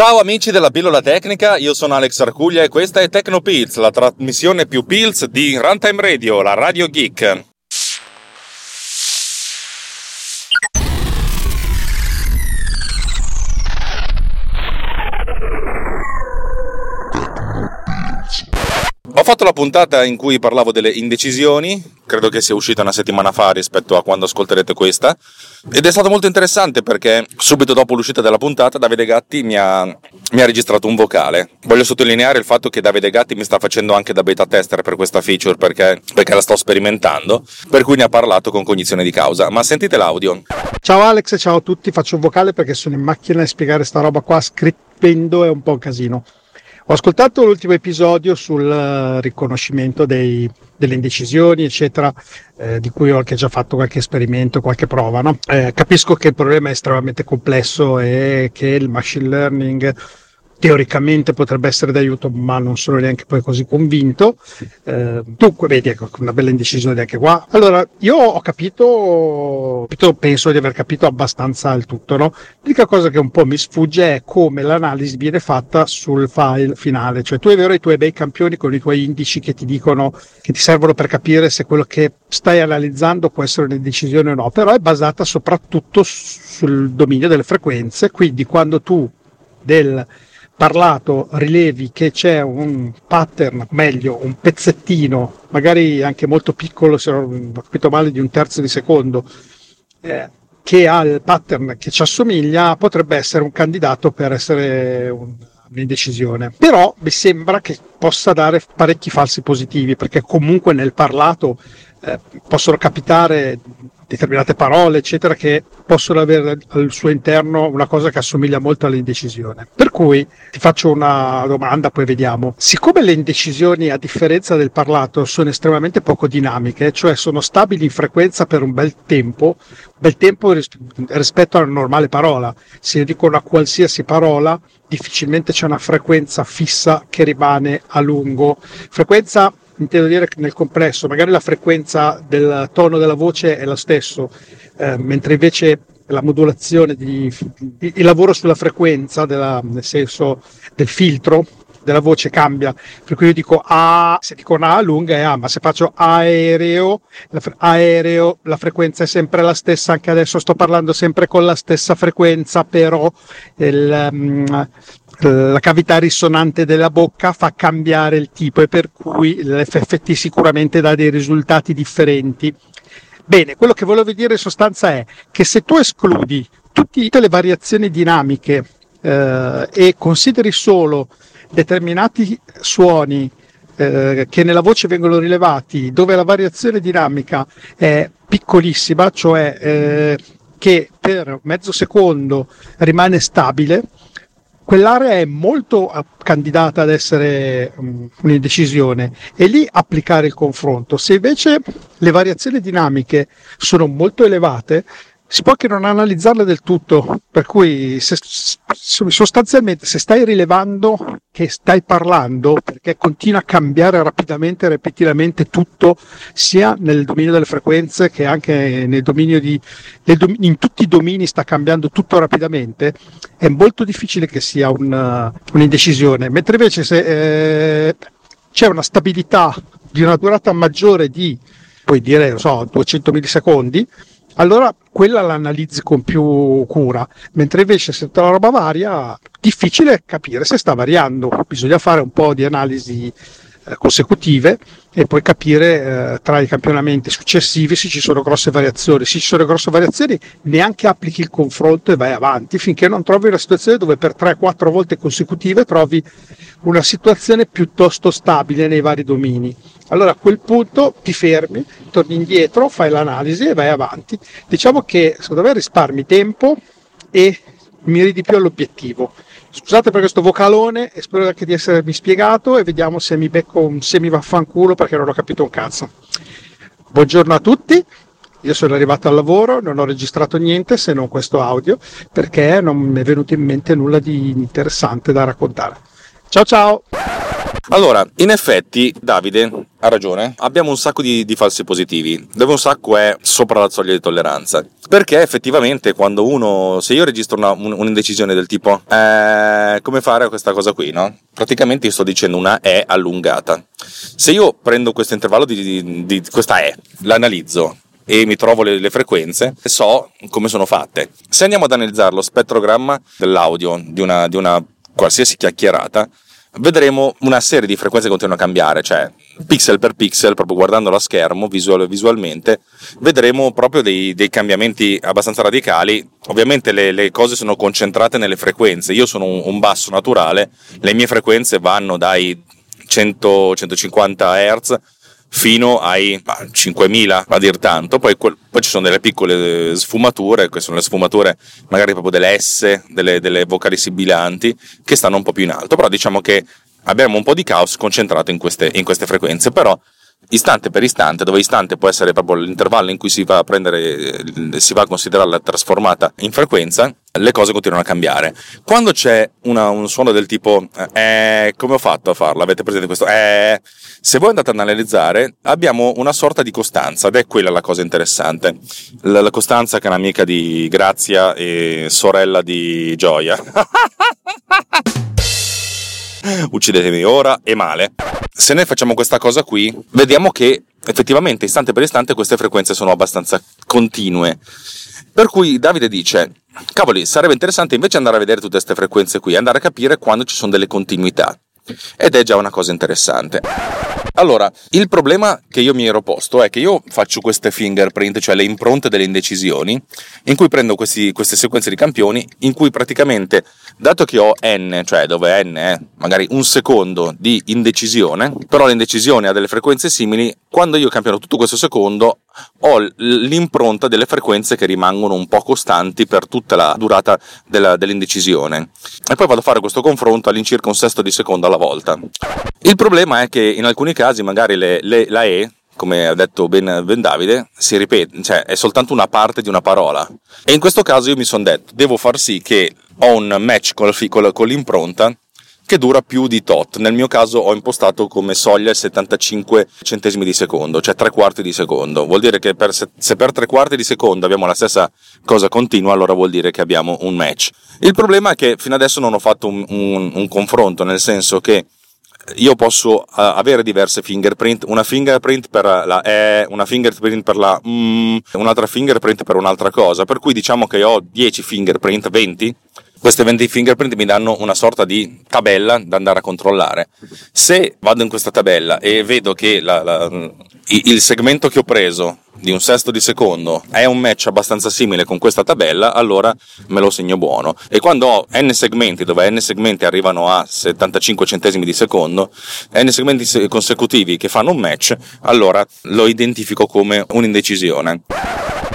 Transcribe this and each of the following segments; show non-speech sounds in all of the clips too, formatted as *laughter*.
Ciao amici della pillola tecnica, io sono Alex Arcuglia e questa è TecnoPills, la trasmissione più pills di Runtime Radio, la Radio Geek. Fatto la puntata in cui parlavo delle indecisioni, credo che sia uscita una settimana fa rispetto a quando ascolterete questa, ed è stato molto interessante perché subito dopo l'uscita della puntata Davide Gatti mi ha, mi ha registrato un vocale. Voglio sottolineare il fatto che Davide Gatti mi sta facendo anche da beta tester per questa feature perché, perché la sto sperimentando, per cui ne ha parlato con cognizione di causa. Ma sentite l'audio. Ciao Alex, ciao a tutti, faccio un vocale perché sono in macchina e spiegare sta roba qua scrivendo è un po' un casino. Ho ascoltato l'ultimo episodio sul eh, riconoscimento dei, delle indecisioni, eccetera, eh, di cui ho anche già fatto qualche esperimento, qualche prova. No? Eh, capisco che il problema è estremamente complesso e che il machine learning teoricamente potrebbe essere d'aiuto, ma non sono neanche poi così convinto. Eh, dunque, vedi, ecco, una bella indecisione anche qua. Allora, io ho capito, penso di aver capito abbastanza il tutto, no? L'unica cosa che un po' mi sfugge è come l'analisi viene fatta sul file finale, cioè tu hai vero i tuoi bei campioni con i tuoi indici che ti dicono, che ti servono per capire se quello che stai analizzando può essere un'indecisione o no, però è basata soprattutto sul dominio delle frequenze, quindi quando tu del parlato rilevi che c'è un pattern, meglio un pezzettino, magari anche molto piccolo, se non ho capito male, di un terzo di secondo, eh, che ha il pattern che ci assomiglia, potrebbe essere un candidato per essere un, un'indecisione. Però mi sembra che possa dare parecchi falsi positivi, perché comunque nel parlato eh, possono capitare determinate parole, eccetera, che possono avere al suo interno una cosa che assomiglia molto all'indecisione. Per cui ti faccio una domanda, poi vediamo. Siccome le indecisioni, a differenza del parlato, sono estremamente poco dinamiche, cioè sono stabili in frequenza per un bel tempo, bel tempo rispetto alla normale parola. Se io dico una qualsiasi parola, difficilmente c'è una frequenza fissa che rimane a lungo. Frequenza intendo dire che nel complesso magari la frequenza del tono della voce è lo stesso, eh, mentre invece la modulazione, di, il lavoro sulla frequenza, della, nel senso del filtro della voce cambia, per cui io dico A, se dico una A lunga è A, ma se faccio aereo, la, aereo, la frequenza è sempre la stessa, anche adesso sto parlando sempre con la stessa frequenza, però il, um, la cavità risonante della bocca fa cambiare il tipo e per cui l'FFT sicuramente dà dei risultati differenti. Bene, quello che volevo dire in sostanza è che se tu escludi tutte le variazioni dinamiche eh, e consideri solo determinati suoni eh, che nella voce vengono rilevati dove la variazione dinamica è piccolissima, cioè eh, che per mezzo secondo rimane stabile, quell'area è molto eh, candidata ad essere um, un'indecisione e lì applicare il confronto. Se invece le variazioni dinamiche sono molto elevate, si può anche non analizzarle del tutto, per cui se, sostanzialmente se stai rilevando che stai parlando, perché continua a cambiare rapidamente e repettivamente tutto, sia nel dominio delle frequenze che anche di, dom- in tutti i domini sta cambiando tutto rapidamente, è molto difficile che sia un, un'indecisione, mentre invece se eh, c'è una stabilità di una durata maggiore di, puoi dire, non so, 200 millisecondi, allora quella l'analizzi con più cura, mentre invece se la roba varia, difficile capire se sta variando, bisogna fare un po' di analisi consecutive e poi capire eh, tra i campionamenti successivi se ci sono grosse variazioni. Se ci sono grosse variazioni, neanche applichi il confronto e vai avanti finché non trovi una situazione dove per 3-4 volte consecutive trovi una situazione piuttosto stabile nei vari domini. Allora a quel punto ti fermi, torni indietro, fai l'analisi e vai avanti. Diciamo che secondo me risparmi tempo e miri di più all'obiettivo. Scusate per questo vocalone e spero anche di essermi spiegato e vediamo se mi becco un semi vaffanculo perché non ho capito un cazzo. Buongiorno a tutti, io sono arrivato al lavoro, non ho registrato niente se non questo audio perché non mi è venuto in mente nulla di interessante da raccontare. Ciao ciao! Allora, in effetti, Davide ha ragione. Abbiamo un sacco di, di, falsi positivi, dove un sacco è sopra la soglia di tolleranza. Perché effettivamente, quando uno. Se io registro una, un, un'indecisione del tipo, eh, come fare questa cosa qui, no? Praticamente io sto dicendo una E allungata. Se io prendo questo intervallo di, di, di questa E, l'analizzo e mi trovo le, le, frequenze so come sono fatte. Se andiamo ad analizzare lo spettrogramma dell'audio di una, di una qualsiasi chiacchierata, vedremo una serie di frequenze che continuano a cambiare, cioè pixel per pixel, proprio guardando la schermo visual, visualmente, vedremo proprio dei, dei, cambiamenti abbastanza radicali. Ovviamente le, le, cose sono concentrate nelle frequenze, io sono un, un basso naturale, le mie frequenze vanno dai 100-150 Hz fino ai 5.000 a dir tanto, poi, poi, ci sono delle piccole sfumature, che sono le sfumature magari proprio delle S, delle, delle vocali sibilanti, che stanno un po' più in alto, però diciamo che abbiamo un po' di caos concentrato in queste, in queste frequenze, però istante per istante, dove istante può essere proprio l'intervallo in cui si va a prendere, si va a considerarla trasformata in frequenza, le cose continuano a cambiare. Quando c'è una, un suono del tipo, eh, come ho fatto a farlo? Avete presente questo? Eh, se voi andate ad analizzare, abbiamo una sorta di costanza ed è quella la cosa interessante. La, la costanza che è un'amica di Grazia e sorella di Gioia. *laughs* uccidetemi ora e male. Se noi facciamo questa cosa qui, vediamo che effettivamente istante per istante queste frequenze sono abbastanza continue. Per cui Davide dice, cavoli, sarebbe interessante invece andare a vedere tutte queste frequenze qui, andare a capire quando ci sono delle continuità. Ed è già una cosa interessante. Allora, il problema che io mi ero posto è che io faccio queste fingerprint, cioè le impronte delle indecisioni, in cui prendo questi, queste sequenze di campioni, in cui praticamente, dato che ho n, cioè dove n è magari un secondo di indecisione, però l'indecisione ha delle frequenze simili, quando io campiono tutto questo secondo ho l'impronta delle frequenze che rimangono un po' costanti per tutta la durata della, dell'indecisione. E poi vado a fare questo confronto all'incirca un sesto di secondo alla volta. Il problema è che in alcuni casi magari le, le, la E come ha detto ben, ben, Davide, si ripete, cioè è soltanto una parte di una parola. E in questo caso io mi sono detto, devo far sì che ho un match con, con l'impronta che dura più di tot. Nel mio caso ho impostato come soglia il 75 centesimi di secondo, cioè tre quarti di secondo. Vuol dire che per, se per tre quarti di secondo abbiamo la stessa cosa continua, allora vuol dire che abbiamo un match. Il problema è che fino adesso non ho fatto un, un, un confronto, nel senso che io posso uh, avere diverse fingerprint, una fingerprint per la E, una fingerprint per la mm, un'altra fingerprint per un'altra cosa, per cui diciamo che ho 10 fingerprint, 20 queste 20 fingerprint mi danno una sorta di tabella da andare a controllare. Se vado in questa tabella e vedo che la, la, il segmento che ho preso di un sesto di secondo è un match abbastanza simile con questa tabella, allora me lo segno buono. E quando ho n segmenti, dove n segmenti arrivano a 75 centesimi di secondo, n segmenti consecutivi che fanno un match, allora lo identifico come un'indecisione.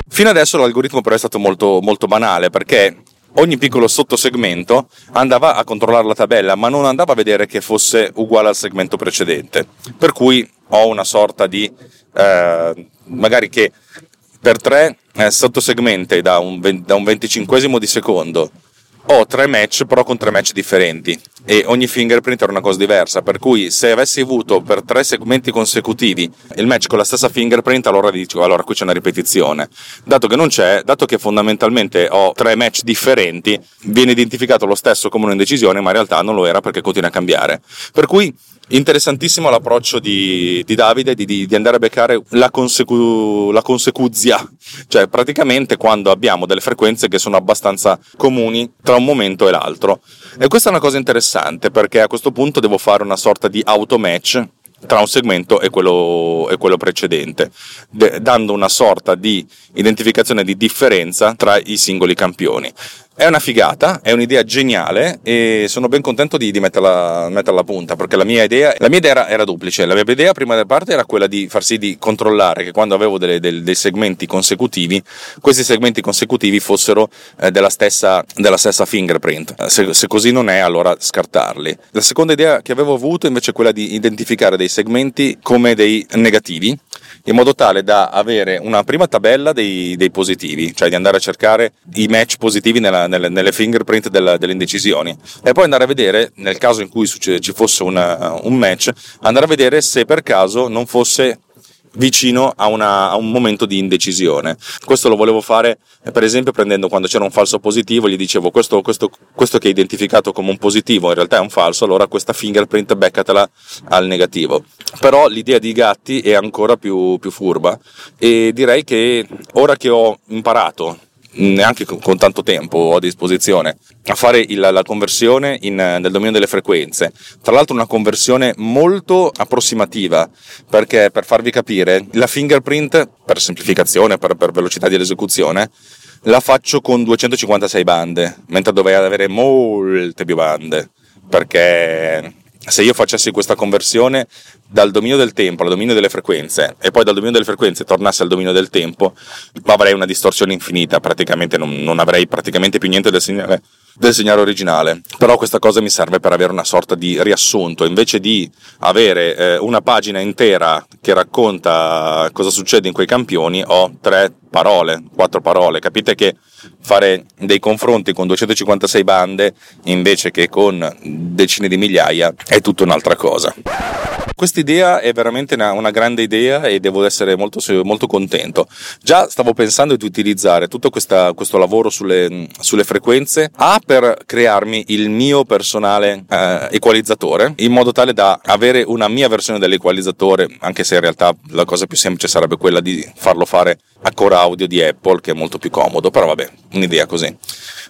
Fino adesso l'algoritmo però è stato molto, molto banale perché ogni piccolo sottosegmento andava a controllare la tabella, ma non andava a vedere che fosse uguale al segmento precedente. Per cui ho una sorta di eh, magari che per tre eh, sottosegmenti da un, da un venticinquesimo di secondo ho tre match però con tre match differenti. E ogni fingerprint era una cosa diversa. Per cui se avessi avuto per tre segmenti consecutivi il match con la stessa fingerprint allora dico allora qui c'è una ripetizione. Dato che non c'è dato che fondamentalmente ho tre match differenti viene identificato lo stesso come un'indecisione ma in realtà non lo era perché continua a cambiare. Per cui Interessantissimo l'approccio di, di Davide di, di, andare a beccare la, consecu, la consecuzia, cioè praticamente quando abbiamo delle frequenze che sono abbastanza comuni tra un momento e l'altro. E questa è una cosa interessante perché a questo punto devo fare una sorta di automatch tra un segmento e quello, e quello precedente, de, dando una sorta di identificazione di differenza tra i singoli campioni. È una figata, è un'idea geniale e sono ben contento di, di metterla, metterla, a punta perché la mia idea, la mia idea era, era, duplice. La mia idea prima della parte era quella di far sì di controllare che quando avevo delle, dei, dei segmenti consecutivi, questi segmenti consecutivi fossero eh, della, stessa, della, stessa, fingerprint. Se, se, così non è, allora scartarli. La seconda idea che avevo avuto invece è quella di identificare dei segmenti come dei negativi in modo tale da avere una prima tabella dei, dei positivi, cioè di andare a cercare i match positivi nella, nelle, nelle, fingerprint della, delle indecisioni. E poi andare a vedere, nel caso in cui ci fosse una, un match, andare a vedere se per caso non fosse vicino a, una, a, un momento di indecisione. Questo lo volevo fare, per esempio, prendendo quando c'era un falso positivo, gli dicevo questo, questo, questo che è identificato come un positivo in realtà è un falso, allora questa fingerprint beccatela al negativo. Però l'idea di gatti è ancora più, più furba e direi che ora che ho imparato neanche con, tanto tempo a disposizione a fare il, la conversione in, nel dominio delle frequenze. Tra l'altro una conversione molto approssimativa perché per farvi capire la fingerprint per semplificazione, per, per velocità di esecuzione la faccio con 256 bande, mentre dovrei avere molte più bande perché se io facessi questa conversione dal dominio del tempo al dominio delle frequenze e poi dal dominio delle frequenze tornassi al dominio del tempo, avrei una distorsione infinita, praticamente non, non avrei praticamente più niente del segnale, del segnale originale. Però questa cosa mi serve per avere una sorta di riassunto, invece di avere eh, una pagina intera che racconta cosa succede in quei campioni, ho tre parole, quattro parole. Capite che fare dei confronti con 256 bande invece che con decine di migliaia è tutta un'altra cosa. Questa idea è veramente una, una, grande idea e devo essere molto, molto, contento. Già stavo pensando di utilizzare tutto questa, questo lavoro sulle, sulle, frequenze A per crearmi il mio personale eh, equalizzatore in modo tale da avere una mia versione dell'equalizzatore, anche se in realtà la cosa più semplice sarebbe quella di farlo fare a core audio di Apple, che è molto più comodo, però vabbè, un'idea così.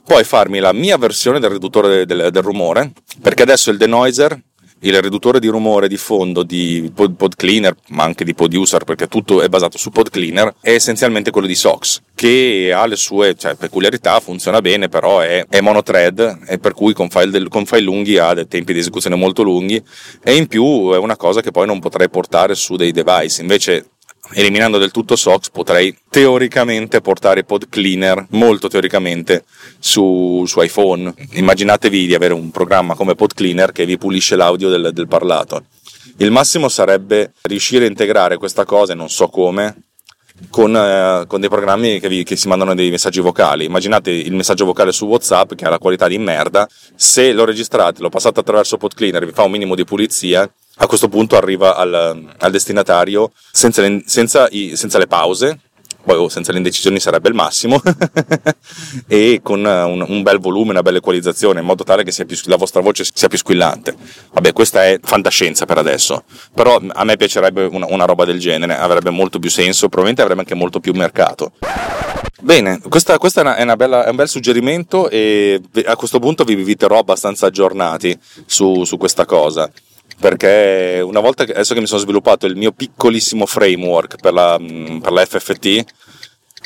Poi farmi la mia versione del riduttore del, del rumore, perché adesso il denoiser il riduttore di rumore di fondo di pod, pod, cleaner, ma anche di producer, perché tutto è basato su pod cleaner, è essenzialmente quello di Sox, che ha le sue cioè, peculiarità, funziona bene, però è, è monothread e per cui con file, del, con file lunghi ha dei tempi di esecuzione molto lunghi e in più è una cosa che poi non potrei portare su dei device. Invece eliminando del tutto SOX potrei teoricamente portare Pod Cleaner, molto teoricamente, su, su, iPhone. Immaginatevi di avere un programma come Pod Cleaner che vi pulisce l'audio del, del parlato. Il massimo sarebbe riuscire a integrare questa cosa, non so come, con, eh, con, dei programmi che, vi, che, si mandano dei messaggi vocali. Immaginate il messaggio vocale su WhatsApp che ha la qualità di merda. Se lo registrate, lo passate attraverso Pod Cleaner, vi fa un minimo di pulizia, a questo punto arriva al, al destinatario senza le, senza, i, senza le pause, poi oh, senza le indecisioni sarebbe il massimo, *laughs* e con un, un, bel volume, una bella equalizzazione, in modo tale che più, la vostra voce sia più squillante. Vabbè, questa è fantascienza per adesso, però a me piacerebbe una, una roba del genere, avrebbe molto più senso, probabilmente avrebbe anche molto più mercato. Bene, questa è, una, è, una è, un bel suggerimento e a questo punto vi, vi terrò abbastanza aggiornati su, su questa cosa perché una volta che, adesso che mi sono sviluppato il mio piccolissimo framework per la, mm, per la FFT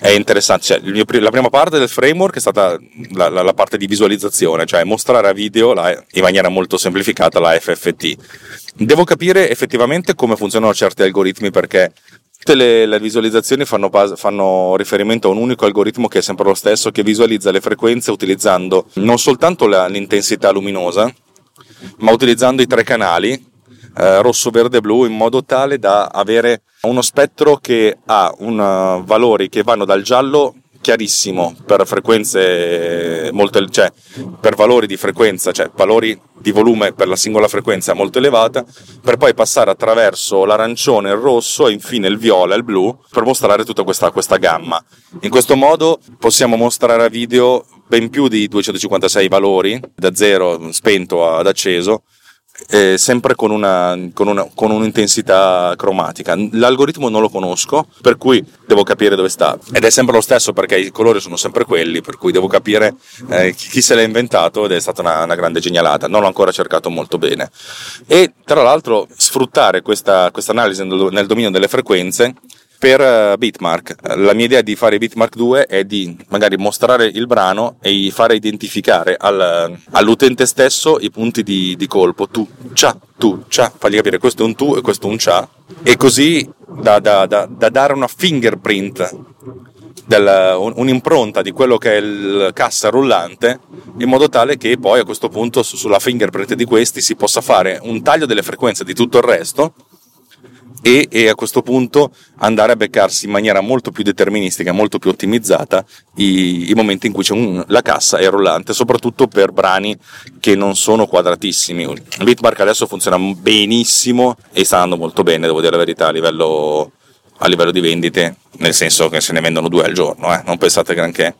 è interessante, cioè, mio, la prima parte del framework è stata la, la, la parte di visualizzazione, cioè mostrare a video la, in maniera molto semplificata la FFT. Devo capire effettivamente come funzionano certi algoritmi perché tutte le, le visualizzazioni fanno, fanno, riferimento a un unico algoritmo che è sempre lo stesso, che visualizza le frequenze utilizzando non soltanto l'intensità luminosa, ma utilizzando i tre canali eh, rosso, verde e blu in modo tale da avere uno spettro che ha un, uh, valori che vanno dal giallo chiarissimo per frequenze molto cioè per valori di frequenza, cioè valori di volume per la singola frequenza molto elevata, per poi passare attraverso l'arancione, il rosso e infine il viola e il blu per mostrare tutta questa, questa gamma. In questo modo possiamo mostrare a video ben più di 256 valori, da zero spento ad acceso, eh, sempre con, una, con, una, con, un'intensità cromatica. L'algoritmo non lo conosco, per cui devo capire dove sta. Ed è sempre lo stesso perché i colori sono sempre quelli, per cui devo capire eh, chi se l'ha inventato ed è stata una, una, grande genialata. Non l'ho ancora cercato molto bene. E tra l'altro sfruttare questa, analisi nel dominio delle frequenze per eh, Bitmark. La mia idea di fare Bitmark 2 è di magari mostrare il brano e fare identificare al, all'utente stesso i punti di, di colpo, tu, cia, tu, cia, fargli capire questo è un tu e questo è un cia, e così da, da, da, da dare una fingerprint del, un'impronta di quello che è il cassa rullante in modo tale che poi a questo punto sulla fingerprint di questi si possa fare un taglio delle frequenze di tutto il resto e, e, a questo punto andare a beccarsi in maniera molto più deterministica, molto più ottimizzata i, i momenti in cui c'è un, la cassa è rollante, soprattutto per brani che non sono quadratissimi. Bitmark adesso funziona benissimo e sta andando molto bene, devo dire la verità, a livello, a livello di vendite, nel senso che se ne vendono due al giorno, eh? non pensate granché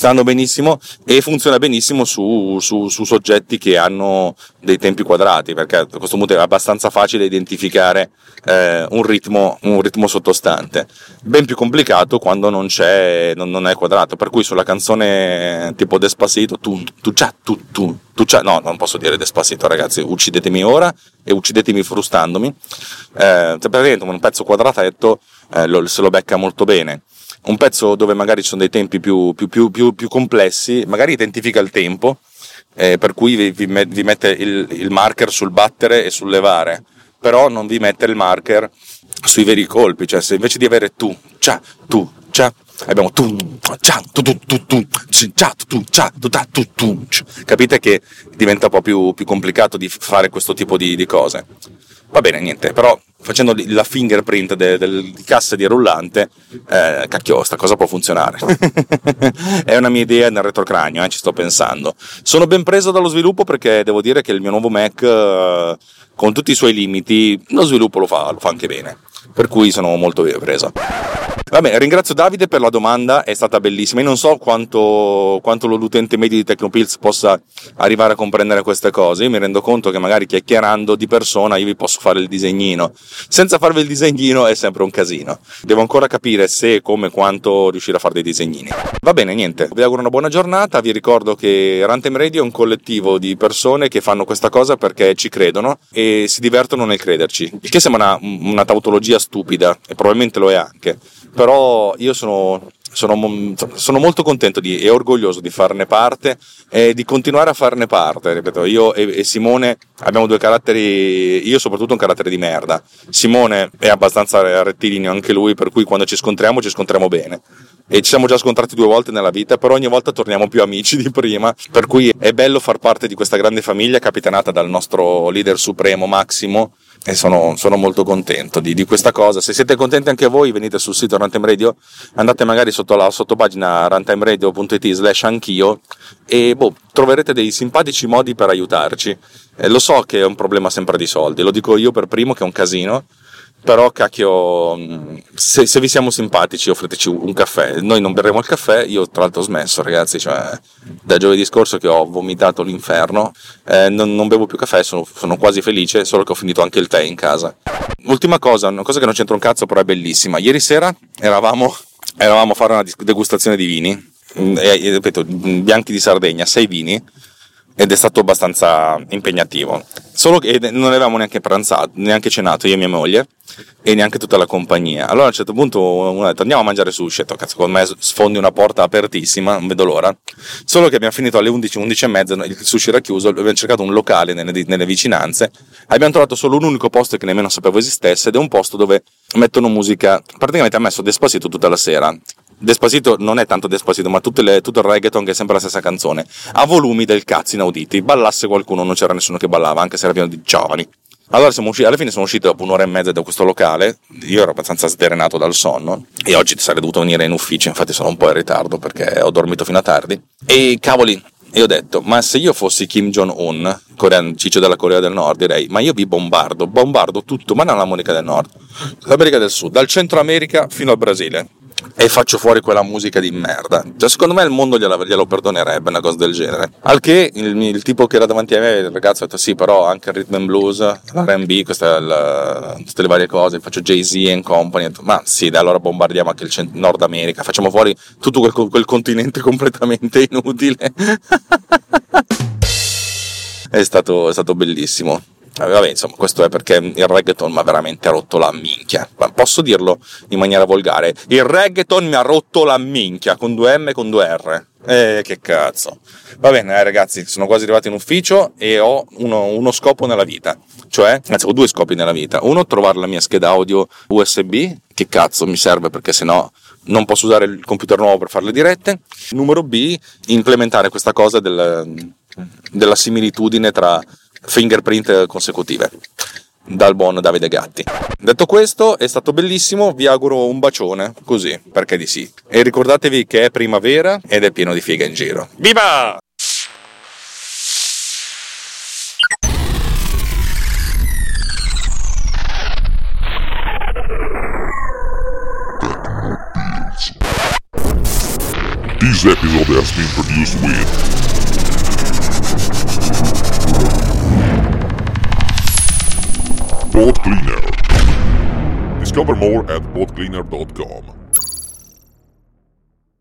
stanno benissimo e funziona benissimo su, su, su, soggetti che hanno dei tempi quadrati, perché a questo punto è abbastanza facile identificare eh, un, ritmo, un, ritmo, sottostante. Ben più complicato quando non, c'è, non, non, è quadrato, per cui sulla canzone tipo Despacito, tu, tu, tu, tu, tu, tu no, non posso dire Despacito ragazzi, uccidetemi ora e uccidetemi frustandomi, eh, praticamente un pezzo quadratetto eh, lo, se lo becca molto bene un pezzo dove magari ci sono dei tempi più, più, più, più complessi, magari identifica il tempo, eh, per cui vi, vi, vi mette il, il, marker sul battere e sul levare, però non vi mette il marker sui veri colpi, cioè se invece di avere tu, cia, tu, cia, abbiamo capite che diventa un po' più, più complicato di fare questo tipo di, di cose. Va bene, niente, però facendo la fingerprint del, del, di cassa di rullante, eh, cacchio, sta cosa può funzionare. *laughs* è una mia idea nel retrocranio, eh, ci sto pensando. Sono ben preso dallo sviluppo perché devo dire che il mio nuovo Mac, eh, con tutti i suoi limiti, lo sviluppo lo fa, lo fa anche bene. Per cui sono molto preso. Vabbè, ringrazio Davide per la domanda, è stata bellissima. Io non so quanto, quanto l'utente medio di Tecnopills possa arrivare a comprendere queste cose. Io mi rendo conto che magari chiacchierando di persona io vi posso fare il disegnino. Senza farvi il disegnino è sempre un casino. Devo ancora capire se, come, quanto riuscire a fare dei disegnini. Va bene, niente. Vi auguro una buona giornata. Vi ricordo che Runtime Radio è un collettivo di persone che fanno questa cosa perché ci credono e si divertono nel crederci. Il che sembra una, una tautologia stupida, e probabilmente lo è anche però io sono, sono, sono molto contento di, e orgoglioso di farne parte e di continuare a farne parte. Ripeto, io e, e, Simone abbiamo due caratteri, io soprattutto un carattere di merda. Simone è abbastanza rettilineo anche lui, per cui quando ci scontriamo ci scontriamo bene. E ci siamo già scontrati due volte nella vita, però ogni volta torniamo più amici di prima. Per cui è bello far parte di questa grande famiglia capitanata dal nostro leader supremo Massimo e sono, sono molto contento di, di, questa cosa. Se siete contenti anche voi, venite sul sito Runtime Radio, andate magari sotto la sottopagina runtimeradio.it slash anch'io e boh, troverete dei simpatici modi per aiutarci. Eh, lo so che è un problema sempre di soldi, lo dico io per primo che è un casino, però cacchio mm, se, se, vi siamo simpatici offriteci un caffè. Noi non berremo il caffè io tra l'altro ho smesso ragazzi cioè da giovedì scorso che ho vomitato l'inferno. Eh, non, non, bevo più caffè sono, sono, quasi felice solo che ho finito anche il tè in casa. Ultima cosa una cosa che non c'entra un cazzo però è bellissima. Ieri sera eravamo, eravamo a fare una degustazione di vini. Mm, e, ripeto bianchi di Sardegna sei vini ed è stato abbastanza impegnativo. Solo che non avevamo neanche pranzato, neanche cenato io e mia moglie e neanche tutta la compagnia. Allora a un certo punto uno ha detto andiamo a mangiare sushi, ho detto cazzo con me sfondi una porta apertissima, non vedo l'ora. Solo che abbiamo finito alle 11, 11 e mezza, il sushi era chiuso, abbiamo cercato un locale nelle, nelle vicinanze, abbiamo trovato solo un unico posto che nemmeno sapevo esistesse ed è un posto dove mettono musica, praticamente ha messo Despacito tutta la sera. Despacito non è tanto Despacito, ma le, tutto il reggaeton che è sempre la stessa canzone, a volumi del cazzo inauditi. Ballasse qualcuno, non c'era nessuno che ballava, anche se era pieno di giovani. Allora siamo usciti, alla fine sono uscito dopo un'ora e mezza da questo locale, io ero abbastanza sdrenato dal sonno e oggi sarei dovuto venire in ufficio, infatti sono un po' in ritardo perché ho dormito fino a tardi. E cavoli, e ho detto, ma se io fossi Kim Jong-un, coreano, ciccio della Corea del Nord, direi, ma io vi bombardo, bombardo tutto, ma non l'America del Nord, l'America del Sud, dal Centro America fino al Brasile e faccio fuori quella musica di merda. Cioè, secondo me il mondo glielo, glielo perdonerebbe una cosa del genere. Al che il, il, tipo che era davanti a me, il ragazzo, ha detto: Sì, però anche il rhythm and blues, l'RB, tutte le varie cose. Faccio Jay-Z e company. Detto, Ma sì, dai, allora bombardiamo anche il cent- Nord America, facciamo fuori tutto quel, quel continente *laughs* completamente inutile. *laughs* è, stato, è stato bellissimo. Vabbè, insomma, questo è perché il reggaeton mi ha veramente rotto la minchia. Posso dirlo in maniera volgare? Il reggaeton mi ha rotto la minchia con due M e con due R. Eh, che cazzo. Va bene, eh, ragazzi, sono quasi arrivato in ufficio e ho uno, uno, scopo nella vita. Cioè, anzi, ho due scopi nella vita. Uno, trovare la mia scheda audio USB, che cazzo mi serve perché sennò non posso usare il computer nuovo per fare le dirette. Numero B, implementare questa cosa del, della similitudine tra fingerprint consecutive. dal buon Davide Gatti. Detto questo, è stato bellissimo, vi auguro un bacione, così, perché di sì. E ricordatevi che è primavera ed è pieno di figa in giro. Viva! This episode has been produced with Boat Cleaner. Discover more at boatcleaner.com.